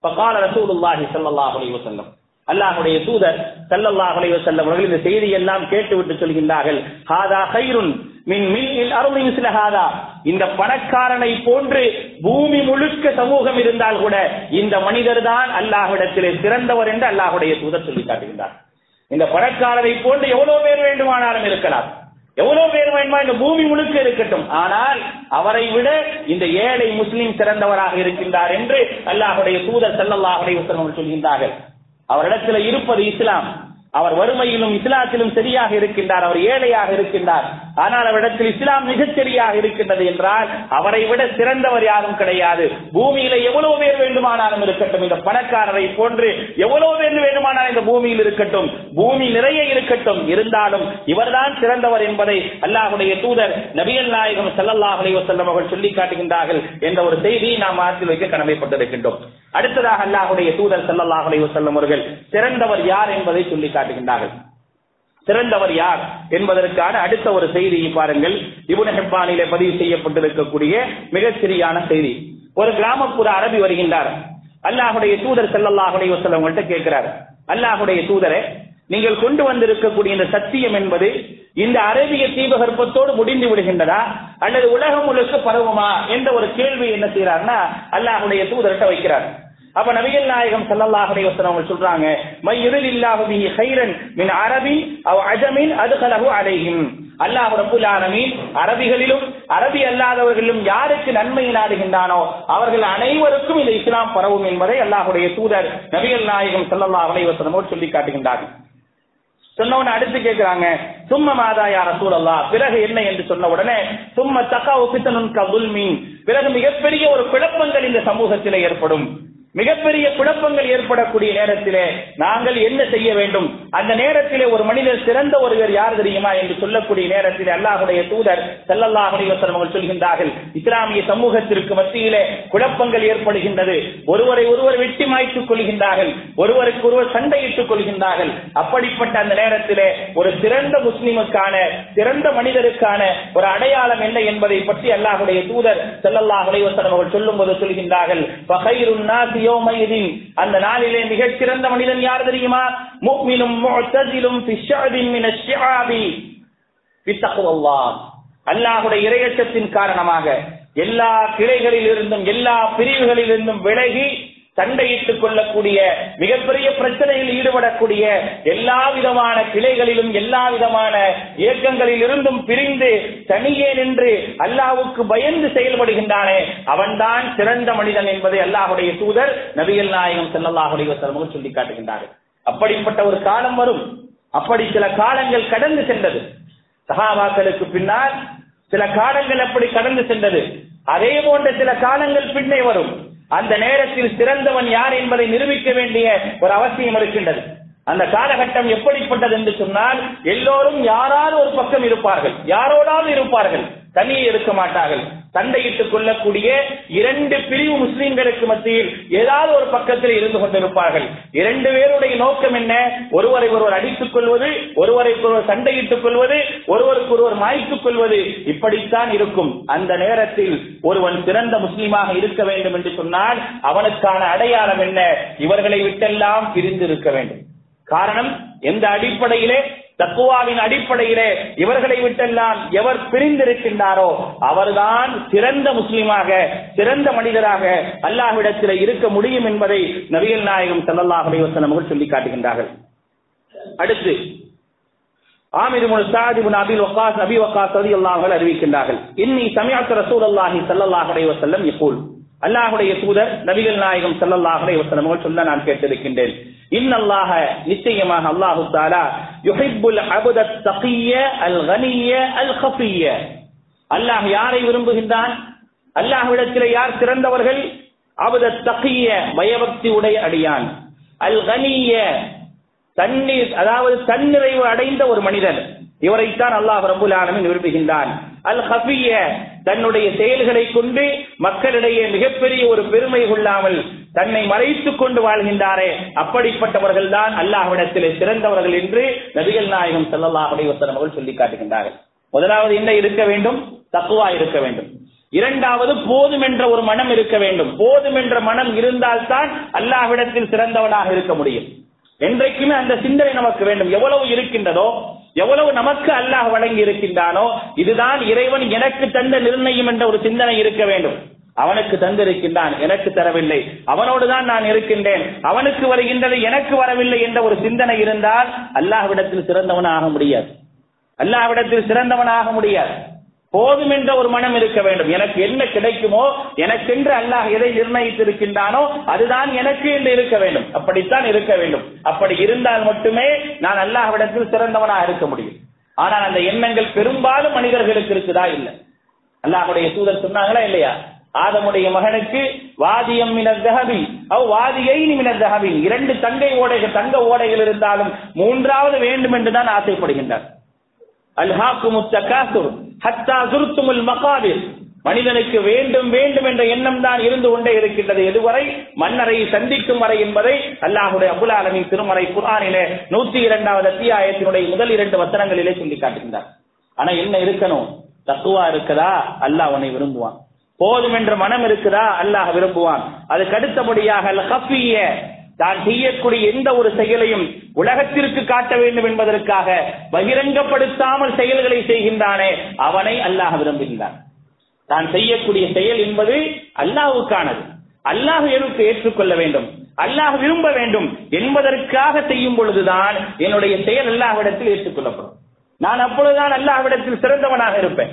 பகால ரசூலுல்லாஹி சல்லாஹ் அலைஹி வஸல்லம் அல்லாஹுடைய தூதர் சல்லல்லாஹ் அலைஹி வஸல்லம் அவர்கள் இந்த செய்தி எல்லாம் கேட்டுவிட்டு சொல்கின்றார்கள். ஹாதா ஹைருன் மின் மில் அருள் சில ஹாதா. இந்த பணக்காரனை போன்று பூமி முழுக்க சமூகம் இருந்தால் கூட இந்த மனிதர் தான் அல்லாஹ்விடத்திலே சிறந்தவர் என்று அல்லாஹுடைய தூதர் சொல்லி காட்டுகின்றார். இந்த பணக்காரரை போன்று எவ்வளவு பேர் வேண்டுமானாலும் இருக்கலாம். எவ்வளவு பேர் வேண்டுமா? இந்த பூமி முழுக்க இருக்கட்டும். ஆனால் அவரை விட இந்த ஏழை முஸ்லிம் சிறந்தவராக இருக்கின்றார் என்று அல்லாஹுடைய தூதர் செல்லல்லாஹுடைய சொல்கின்றார்கள். அவரிடத்தில் இருப்பது இஸ்லாம். அவர் வறுமையிலும் இஸ்லாத்திலும் சரியாக இருக்கின்றார் அவர் ஏழையாக இருக்கின்றார். ஆனால் அவரிடத்தில் இஸ்லாம் மிகச் சரியாக இருக்கின்றது என்றால் அவரை விட சிறந்தவர் யாரும் கிடையாது. பூமியில எவ்வளவு பேர் வேண்டுமானாலும் இருக்கட்டும் இந்த பணக்காரரை போன்று எவ்வளவு பேர் வேண்டுமானாலும் இந்த பூமியில் இருக்கட்டும். பூமி நிறைய இருக்கட்டும். இருந்தாலும் இவர்தான் சிறந்தவர் என்பதை அல்லாஹுடைய தூதர் நபியல் நாயகம் ஸல்லல்லாஹு அலைஹி அவர்கள் சொல்லி காட்டுகின்றார்கள் என்ற ஒரு செய்தியை நாம் ஆற்றில் வைக்க கடமைப்பட்டிருக்கின்றோம். அடுத்ததாக அல்லாஹுடைய தூதர் செல்லல்லாஹுடைய செல்லும் அவர்கள் சிறந்தவர் யார் என்பதை சொல்லி காட்டுகின்றார்கள். சிறந்தவர் யார் என்பதற்கான அடுத்த ஒரு செய்தியை பாருங்கள். இபுன் ஹிப்பானிலே பதிவு செய்யப்பட்டிருக்கக்கூடிய மிக சிறியான செய்தி. ஒரு கிராமப்புற அரபி வருகின்றார். அல்லாஹுடைய தூதர் செல்லல்லாஹுடைய செல்லவங்கள்ட்ட கேட்கிறார். அல்லாஹுடைய தூதரே நீங்கள் கொண்டு வந்திருக்கக்கூடிய இந்த சத்தியம் என்பது இந்த அரேபிய தீபகற்பத்தோடு முடிந்து விடுகின்றதா? அல்லது உலகம் முழுக்க பரவுமா? என்ற ஒரு கேள்வி என்ன செய்யறாருன்னா அல்லாஹுடைய தூதர்கிட்ட வைக்கிறார். அப்ப நபிகள் நாயகம் ஸல்லல்லாஹு அலைஹி அவங்க சொல்றாங்க மை யுரிலில்லாஹு பிஹி ஹைரன் மின் அரபின் அவ் அஜமின் அதுகலஹு அலைஹிம். அல்லாஹ் ரப்புல் ஆலமீன் அரபிகளிலும் அரபி அல்லாதவர்களிலும் யாருக்கு நன்மை நாடுகின்றானோ அவர்கள் அனைவருக்கும் இந்த இஸ்லாம் பரவும் என்பதை அல்லாஹுடைய தூதர் நபிகள் நாயகம் ஸல்லல்லாஹு அலைவசனமோடு சொல்லி காட்டுகின்றார்கள். சொன்னவன அடுத்து கேட்கிறாங்க சும்ம மாதா யார சூழல்லா பிறகு என்ன என்று சொன்ன உடனே சும்ம தக்கா ஒப்பித்தனும் கபுல்மீன் பிறகு மிகப்பெரிய ஒரு குழப்பங்கள் இந்த சமூகத்தில் ஏற்படும். மிகப்பெரிய குழப்பங்கள் ஏற்படக்கூடிய நேரத்திலே நாங்கள் என்ன செய்ய வேண்டும்? அந்த நேரத்திலே ஒரு மனிதர் சிறந்த ஒருவர் யார் தெரியுமா என்று சொல்லக்கூடிய நேரத்திலே அல்லாஹுடைய தூதர் ஸல்லல்லாஹு அவர்கள் சொல்கின்றார்கள் இஸ்லாமிய சமூகத்திற்கு மத்தியிலே குழப்பங்கள் ஏற்படுகின்றது. ஒருவரை ஒருவர் வெட்டி மாய்த்துக் கொள்கின்றார்கள் ஒருவருக்கு ஒருவர் சண்டையிட்டுக் கொள்கின்றார்கள். அப்படிப்பட்ட அந்த நேரத்திலே ஒரு சிறந்த முஸ்லிமுக்கான சிறந்த மனிதருக்கான ஒரு அடையாளம் என்ன என்பதை பற்றி அல்லாஹுடைய தூதர் ஸல்லல்லாஹு அவர்கள் சொல்லும் போது சொல்கின்றார்கள் அந்த நாளிலே மிகச் சிறந்த மனிதன் யார் தெரியுமா? முக்மினும் முஅ்தஸிலும் ஃபி ஷஅபின் மின ஷிஆபி ஃபி தக்வல்லாஹ் அல்லாஹ்வுடைய இறையச்சத்தின் காரணமாக எல்லா கிளைகளில் இருந்தும் எல்லா பிரிவுகளில் இருந்தும் விலகி சண்டையிட்டுக் கொள்ளக்கூடிய மிகப்பெரிய பிரச்சனையில் ஈடுபடக்கூடிய எல்லா விதமான கிளைகளிலும் எல்லா விதமான இயக்கங்களில் இருந்தும் பிரிந்து தனியே நின்று அல்லாவுக்கு பயந்து செயல்படுகின்றானே அவன்தான் சிறந்த மனிதன் என்பதை அல்லாஹுடைய தூதர் நபிகள் நாயகம் செல்லல்லாஹுடைய அலைஹி சொல்லி காட்டுகின்றார்கள். அப்படிப்பட்ட ஒரு காலம் வரும். அப்படி சில காலங்கள் கடந்து சென்றது. சகாபாக்களுக்கு பின்னால் சில காலங்கள் அப்படி கடந்து சென்றது. அதே போன்ற சில காலங்கள் பின்னே வரும். அந்த நேரத்தில் சிறந்தவன் யார் என்பதை நிரூபிக்க வேண்டிய ஒரு அவசியம் இருக்கின்றது. அந்த காலகட்டம் எப்படிப்பட்டது என்று சொன்னால் எல்லோரும் யாராவது ஒரு பக்கம் இருப்பார்கள். யாரோடாவது இருப்பார்கள். தனியே இருக்க மாட்டார்கள். சண்டையிட்டுக் கொள்ளக்கூடிய இரண்டு பிரிவு முஸ்லிம்களுக்கு மத்தியில் ஏதாவது ஒரு பக்கத்தில் இருந்து கொண்டிருப்பார்கள். இரண்டு பேருடைய நோக்கம் என்ன? ஒருவரை ஒருவர் அடித்துக் கொள்வது ஒருவருக்கு ஒருவர் சண்டையிட்டுக் கொள்வது ஒருவருக்கு ஒருவர் மாய்த்துக் கொள்வது. இப்படித்தான் இருக்கும். அந்த நேரத்தில் ஒருவன் சிறந்த முஸ்லீமாக இருக்க வேண்டும் என்று சொன்னால் அவனுக்கான அடையாளம் என்ன? இவர்களை விட்டெல்லாம் பிரிந்து இருக்க வேண்டும். காரணம் எந்த அடிப்படையிலே தக்குவாவின் அடிப்படையிலே இவர்களை விட்டெல்லாம் எவர் பிரிந்திருக்கின்றாரோ அவர்தான் சிறந்த முஸ்லிமாக சிறந்த மனிதராக அல்லாஹ்விடத்தில் இருக்க முடியும் என்பதை நபிகள் நாயகம் ஸல்லல்லாஹு அலைஹி அவர்கள் சொல்லி காட்டுகின்றார்கள். அடுத்து ஆமிர் இப்னு சாத் வக்காஸ் அபி வக்காஸ் அதி அல்லாஹர்கள் அறிவிக்கின்றார்கள். இன்னி சமயத்து ரசூல் அல்லாஹி அலைஹி வஸல்லம் இப்போல் அல்லாஹுடைய தூதர் நபிகள் நாயகம் ஸல்லல்லாஹு அலைஹி அவர்கள் சொல்ல நான் கேட்டிருக்கின்றேன். இன்னல்லாஹ நிச்சயமாக அல்லாஹு தாலா யுஹிப்புல் அபத தகிய அல் கனிய அல் ஹஃபிய அல்லாஹ் யாரை விரும்புகின்றான்? அல்லாஹ்விடத்தில் யார் சிறந்தவர்கள்? அபுத தகிய பயபக்தி உடைய அடியான். அல் கனிய தண்ணீர் அதாவது தன்னிறைவு அடைந்த ஒரு மனிதன். இவரைத்தான் அல்லாஹ் ரபுல் ஆலமின் விரும்புகின்றான். அல் ஹபிய தன்னுடைய செயல்களை கொண்டு மக்களிடையே மிகப்பெரிய ஒரு பெருமை கொள்ளாமல் தன்னை மறைத்துக் கொண்டு வாழ்கின்றாரே. அப்படிப்பட்டவர்கள் தான் அல்லாஹ்விடத்திலே சிறந்தவர்கள் என்று நபிகள் நாயகம் ஸல்லல்லாஹு அலைஹி அவர்கள் சொல்லி காட்டுகின்றார்கள். முதலாவது என்ன இருக்க வேண்டும்? தக்குவா இருக்க வேண்டும். இரண்டாவது போதும் என்ற ஒரு மனம் இருக்க வேண்டும். போதும் என்ற மனம் இருந்தால்தான் அல்லாஹ்விடத்தில் சிறந்தவனாக இருக்க முடியும். என்றைக்குமே அந்த சிந்தனை நமக்கு வேண்டும். எவ்வளவு இருக்கின்றதோ எவ்வளவு நமக்கு அல்லாஹ் வழங்கி இருக்கின்றானோ இதுதான் இறைவன் எனக்கு தந்த நிர்ணயம் என்ற ஒரு சிந்தனை இருக்க வேண்டும். அவனுக்கு தந்திருக்கின்றான் எனக்கு தரவில்லை. அவனோடுதான் நான் இருக்கின்றேன். அவனுக்கு வருகின்றது எனக்கு வரவில்லை என்ற ஒரு சிந்தனை இருந்தால் அல்லாஹ்விடத்தில் சிறந்தவனாக முடியாது. அல்லாஹ்விடத்தில் சிறந்தவனாக முடியாது. போதும் என்ற ஒரு மனம் இருக்க வேண்டும். எனக்கு என்ன கிடைக்குமோ எனக்கென்று அல்லாஹ் எதை நிர்ணயித்திருக்கின்றானோ அதுதான் எனக்கு என்று இருக்க வேண்டும். அப்படித்தான் இருக்க வேண்டும். அப்படி இருந்தால் மட்டுமே நான் அல்லாஹ்விடத்தில் சிறந்தவனாக இருக்க முடியும். ஆனால் அந்த எண்ணங்கள் பெரும்பாலும் மனிதர்களுக்கு இருக்குதா? இல்லை. அல்லாஹுடைய தூதர் சொன்னாங்களா இல்லையா? ஆதமுடைய மகனுக்கு வாதியம் மினதஹபி அவ் வாதியை மினதஹபி இரண்டு தங்கை ஓடைகள் தங்க ஓடைகள் இருந்தாலும் மூன்றாவது வேண்டும் என்றுதான் ஆசைப்படுகின்றார். அல்ஹாக்கு தகாசுர் ஹத்தா சுருத்துமுல் மகாவில் மனிதனுக்கு வேண்டும் வேண்டும் என்ற எண்ணம் தான் இருந்து கொண்டே இருக்கின்றது. எதுவரை? மன்னரை சந்திக்கும் வரை என்பதை அல்லாஹுடைய அபுல் ஆலமின் திருமறை குரானிலே நூத்தி இரண்டாவது அத்தியாயத்தினுடைய முதல் இரண்டு வசனங்களிலே சொல்லி காட்டுகின்றார் ஆனா என்ன இருக்கணும்? தக்குவா இருக்குதா? அல்லாஹ் உன்னை விரும்புவான். போதும் என்ற மனம் இருக்குதா? அல்லாஹ் விரும்புவான். அதுக்கு அடுத்தபடியாக தான் செய்யக்கூடிய எந்த ஒரு செயலையும் உலகத்திற்கு காட்ட வேண்டும் என்பதற்காக பகிரங்கப்படுத்தாமல் செயல்களை செய்கின்றானே அவனை அல்லாஹ் விரும்புகின்றான். தான் செய்யக்கூடிய செயல் என்பது அல்லாஹுக்கானது. அல்லாஹ் எனக்கு ஏற்றுக்கொள்ள வேண்டும்? அல்லாஹ் விரும்ப வேண்டும் என்பதற்காக செய்யும் பொழுதுதான் என்னுடைய செயல் அல்லாஹ்விடத்தில் ஏற்றுக்கொள்ளப்படும். நான் அப்பொழுதுதான் அல்லாஹ்விடத்தில் சிறந்தவனாக இருப்பேன்.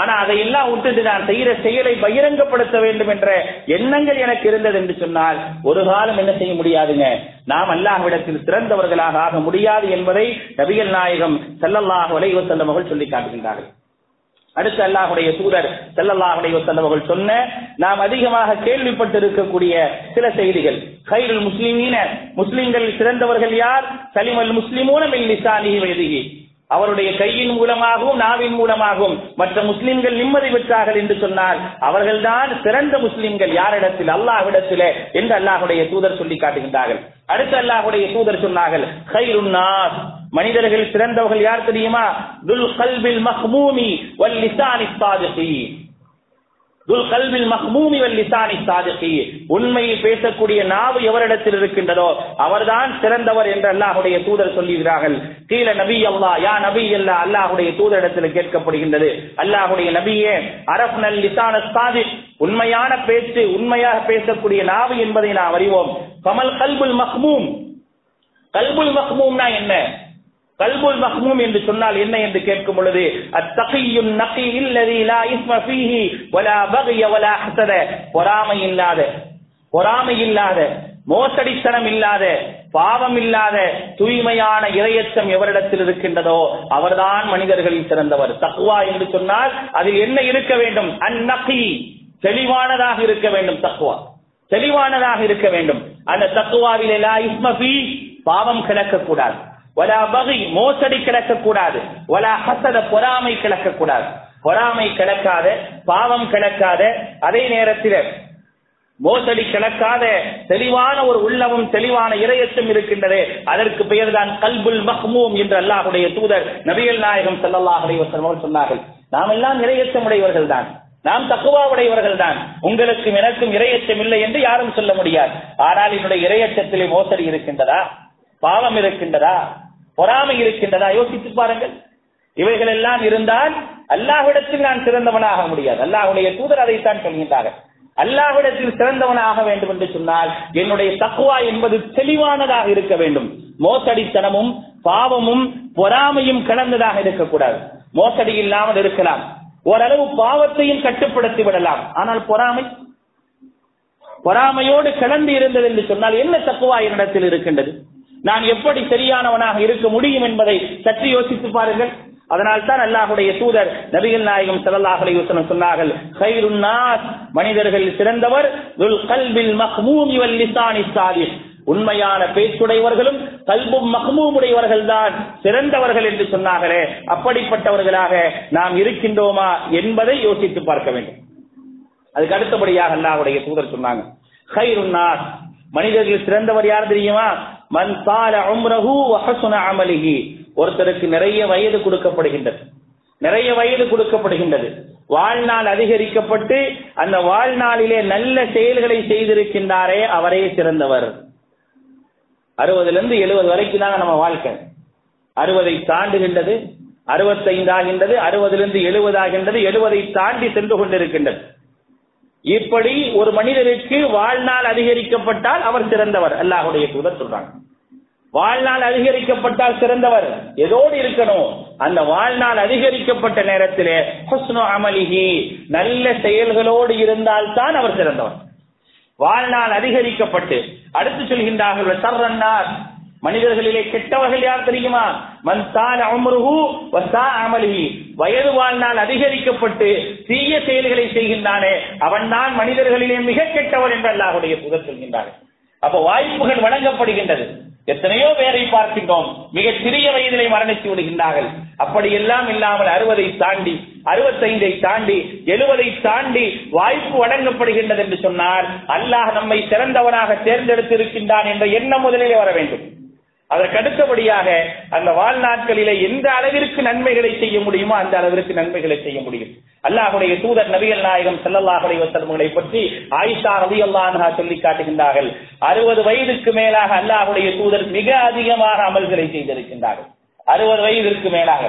ஆனா அதையெல்லாம் விட்டுட்டு நான் செய்யற செயலை பகிரங்கப்படுத்த வேண்டும் என்ற எண்ணங்கள் எனக்கு இருந்தது என்று சொன்னால் ஒரு காலம் என்ன செய்ய முடியாதுங்க. நாம் அல்லாஹ்விடத்தில் சிறந்தவர்களாக ஆக முடியாது என்பதை நபிகள் நாயகம் செல்லல்லாஹ் வலைவ செல்லவர்கள் சொல்லி காட்டுகின்றார்கள். அடுத்து அல்லாஹுடைய தூதர் செல்லல்லாஹுடைய செல்லவர்கள் சொன்ன நாம் அதிகமாக கேள்விப்பட்டிருக்கக்கூடிய சில செய்திகள். கைரல் முஸ்லிமீன முஸ்லிம்களில் சிறந்தவர்கள் யார்? சலிமல் முஸ்லிமோன மில் லிசானிஹி வைதிகி அவருடைய கையின் மூலமாகவும் நாவின் மூலமாகவும் மற்ற முஸ்லிம்கள் நிம்மதி பெற்றார்கள் என்று சொன்னால் அவர்கள்தான் சிறந்த முஸ்லிம்கள் யாரிடத்தில்? அல்லாஹ்விடத்தில் என்று அல்லாஹுடைய தூதர் சொல்லி காட்டுகின்றார்கள். அடுத்து அல்லாஹுடைய தூதர் சொன்னார்கள் மனிதர்கள் சிறந்தவர்கள் யார் தெரியுமா? துல் கல்பில் மஹ்மூமி வல் லிசானி சாதிகி துல் கல்வில் மஹ்மூமி வல் லிசானி சாதிகி உண்மையை பேசக்கூடிய நாவு எவரிடத்தில் இருக்கின்றதோ அவர்தான் சிறந்தவர் என்று அல்லாஹுடைய தூதர் சொல்லுகிறார்கள் கீழ நபி அல்லா யா நபி அல்லா அல்லாஹுடைய தூதரிடத்தில் கேட்கப்படுகின்றது. அல்லாஹுடைய நபியே அரப் நல் லிசான சாதி உண்மையான பேச்சு உண்மையாக பேசக்கூடிய நாவு என்பதை நாம் அறிவோம். கமல் கல்புல் மஹ்மூம். கல்புல் மஹ்மூம்னா என்ன? கல்புல் மஹ்மூம் என்று சொன்னால் என்ன என்று கேட்கும் பொழுது அத்தகையும் நகி இல்லதி லா இஸ்ம ஃபீஹி வலா பகிய வலா ஹசத. பொறாமை இல்லாத பொறாமை இல்லாத மோசடித்தனம் இல்லாத பாவம் இல்லாத தூய்மையான இரையச்சம் எவரிடத்தில் இருக்கின்றதோ அவர்தான் மனிதர்களில் சிறந்தவர். தக்குவா என்று சொன்னால் அதில் என்ன இருக்க வேண்டும்? அந்நகி தெளிவானதாக இருக்க வேண்டும் தக்குவா தெளிவானதாக இருக்க வேண்டும். அந்த தக்குவாவில் பாவம் கிடக்கக்கூடாது. வலா பகை மோசடி கிடக்கக்கூடாது. வலா ஹசத பொறாமை கிடக்கக்கூடாது. பொறாமை கிடக்காத பாவம் கிடக்காத அதே நேரத்தில் மோசடி கிடக்காத தெளிவான ஒரு உள்ளமும் தெளிவான இரையச்சம் இருக்கின்றது. அதற்கு பெயர்தான் கல்புல் மஹ்மூம் என்று அல்லாஹுடைய தூதர் நபிகள் நாயகம் ஸல்லல்லாஹு அலைஹி சொன்னார்கள். நாம் எல்லாம் இரையச்சம் உடையவர்கள் தான். நாம் தக்குவா உடையவர்கள் தான். உங்களுக்கும் எனக்கும் இரையச்சம் இல்லை என்று யாரும் சொல்ல முடியாது. ஆனால் என்னுடைய இரையச்சத்திலே மோசடி இருக்கின்றதா? பாவம் இருக்கின்றதா? பொறாமை இருக்கின்றதா? யோசித்து பாருங்கள். இவைகள் எல்லாம் இருந்தால் அல்லாஹ்விடத்தில் நான் சிறந்தவனாக முடியாது. அல்லாஹுடைய தூதர் அதைத்தான் சொல்கின்றார்கள். அல்லாஹ்விடத்தில் சிறந்தவனாக வேண்டும் என்று சொன்னால் என்னுடைய தக்குவா என்பது தெளிவானதாக இருக்க வேண்டும். மோசடித்தனமும் பாவமும் பொறாமையும் கலந்ததாக இருக்கக்கூடாது. மோசடி இல்லாமல் இருக்கலாம். ஓரளவு பாவத்தையும் கட்டுப்படுத்தி விடலாம். ஆனால் பொறாமை? பொறாமையோடு கலந்து இருந்தது என்று சொன்னால் என்ன தக்குவா என்னிடத்தில் இருக்கின்றது? நான் எப்படி சரியானவனாக இருக்க முடியும் என்பதை சற்று யோசித்து பாருங்கள். அதனால் தான் அல்லாஹுடைய தூதர் நபிகள் நாயகம் ஸல்லல்லாஹு அலைஹி சொன்னார்கள் நாஸ் மனிதர்கள் சிறந்தவர் துல் மஹ்மூமி உண்மையான பேச்சுடையவர்களும் கல்பும் மஹ்மூமுடையவர்கள் தான் சிறந்தவர்கள் என்று சொன்னார்களே அப்படிப்பட்டவர்களாக நாம் இருக்கின்றோமா என்பதை யோசித்து பார்க்க வேண்டும். அதுக்கு அடுத்தபடியாக அல்லாஹுடைய தூதர் சொன்னாங்க மனிதர்கள் சிறந்தவர் யார் தெரியுமா? மன் சால உம்ரஹு வஹசுன அமலிஹி. ஒருத்தருக்கு நிறைய வயது கொடுக்கப்படுகின்றது. நிறைய வயது கொடுக்கப்படுகின்றது. வாழ்நாள் அதிகரிக்கப்பட்டு அந்த வாழ்நாளிலே நல்ல செயல்களை செய்திருக்கின்றாரே அவரே சிறந்தவர். அறுபதுல இருந்து எழுபது வரைக்கும் தாங்க நம்ம வாழ்க்கை. அறுபதை தாண்டுகின்றது அறுபத்தைந்து ஆகின்றது அறுபதிலிருந்து எழுபது ஆகின்றது எழுபதை தாண்டி சென்று கொண்டிருக்கின்றது. இப்படி ஒரு மனிதருக்கு வாழ்நாள் அதிகரிக்கப்பட்டால் அவர் சிறந்தவர். அல்லாஹுடைய தூதர் சொல்றாங்க. வாழ்நாள் அதிகரிக்கப்பட்டால் சிறந்தவர். எதோடு இருக்கணும்? அந்த வாழ்நாள் அதிகரிக்கப்பட்ட நேரத்திலே ஹுஸ்னு அமலிஹி நல்ல செயல்களோடு இருந்தால்தான் அவர் சிறந்தவர். வாழ்நாள் அதிகரிக்கப்பட்டு அடுத்து சொல்கின்றார்கள் சர்ரன்னார் மனிதர்களிலே கெட்டவர்கள் யார் தெரியுமா? மன் தான வசா அமலிஹி. வயது வாழ்நாள் அதிகரிக்கப்பட்டு தீய செயல்களை செய்கின்றானே. அவன் தான் மனிதர்களிலே மிக கெட்டவர் என்று அல்லாஹுடைய புகழ் சொல்கின்றார்கள் அப்ப வாய்ப்புகள் வழங்கப்படுகின்றது. எத்தனையோ பேரை பார்க்கின்றோம். மிக சிறிய வயதிலே மரணித்து விடுகின்றார்கள். அப்படி எல்லாம் இல்லாமல் அறுபதை தாண்டி அறுபத்தைந்தை தாண்டி எழுபதை தாண்டி வாய்ப்பு வழங்கப்படுகின்றது என்று சொன்னால் அல்லாஹ் நம்மை சிறந்தவனாக தேர்ந்தெடுத்திருக்கின்றான் என்ற எண்ணம் முதலிலே வர வேண்டும். அதற்கு அடுத்தபடியாக அந்த வாழ்நாட்களிலே எந்த அளவிற்கு நன்மைகளை செய்ய முடியுமோ அந்த அளவிற்கு நன்மைகளை செய்ய முடியும். அல்லாஹுடைய தூதர் நபிகள் நாயகம் செல்லல்லாஹுடைய வசல்களை பற்றி ஆயிஷா ரவி அல்லாஹா சொல்லி காட்டுகின்றார்கள். அறுபது வயதுக்கு மேலாக அல்லாஹுடைய தூதர் மிக அதிகமாக அமல்களை செய்திருக்கின்றார்கள். அறுபது வயதிற்கு மேலாக.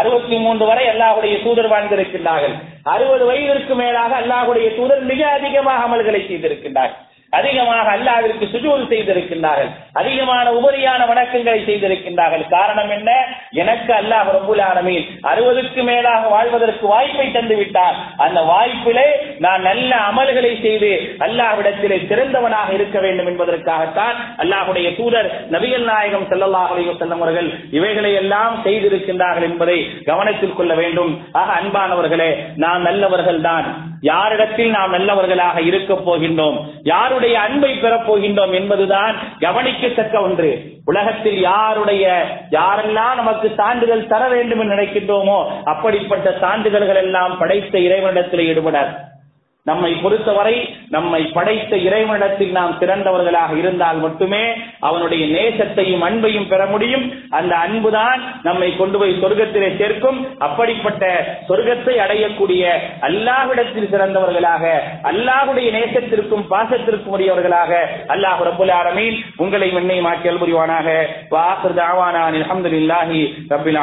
அறுபத்தி மூன்று வரை அல்லாஹுடைய தூதர் வாழ்ந்திருக்கின்றார்கள். அறுபது வயதிற்கு மேலாக அல்லாஹுடைய தூதர் மிக அதிகமாக அமல்களை செய்திருக்கின்றார்கள். அதிகமாக அல்லாவிற்கு சுஜூல் செய்திருக்கின்றார்கள். அதிகமான உபரியான வணக்கங்களை செய்திருக்கின்றார்கள். காரணம் என்ன? எனக்கு அல்லாஹ் ரபுல் ஆலமீன் அறுபதுக்கு மேலாக வாழ்வதற்கு வாய்ப்பை தந்து விட்டார் அந்த வாய்ப்பிலே நான் நல்ல அமல்களை செய்து அல்லாஹ்விடத்திலே சிறந்தவனாக இருக்க வேண்டும் என்பதற்காகத்தான் அல்லாஹுடைய தூதர் நபிகள் நாயகம் செல்லல்லாஹ் அலைஹி அவர்கள் இவைகளை எல்லாம் செய்திருக்கின்றார்கள் என்பதை கவனத்தில் கொள்ள வேண்டும். ஆக அன்பானவர்களே நாம் நல்லவர்கள் தான் யாரிடத்தில் நாம் நல்லவர்களாக இருக்க போகின்றோம்? யாருடைய அன்பை பெறப் போகின்றோம் என்பதுதான் கவனிக்கத்தக்க ஒன்று. உலகத்தில் யாருடைய யாரெல்லாம் நமக்கு சான்றிதழ் தர வேண்டும் என்று நினைக்கின்றோமோ அப்படிப்பட்ட சான்றிதழ்கள் எல்லாம் படைத்த இறைவனிடத்தில் ஈடுபடார். நம்மை பொறுத்தவரை நம்மை படைத்த இறைவனிடத்தில் நாம் சிறந்தவர்களாக இருந்தால் மட்டுமே அவனுடைய நேசத்தையும் அன்பையும் பெற முடியும். அந்த அன்புதான் நம்மை கொண்டு போய் சொர்க்கத்திலே சேர்க்கும். அப்படிப்பட்ட சொர்க்கத்தை அடையக்கூடிய அல்லாஹ்விடத்தில் சிறந்தவர்களாக அல்லாஹுடைய நேசத்திற்கும் பாசத்திற்கும் உரியவர்களாக அல்லாஹ் ரபுல் ஆரமீன் உங்களை என்னை மாற்றி அல்புரிவானாக வாஹர் தாவானா அல்ஹம்துலில்லாஹி ரப்பில்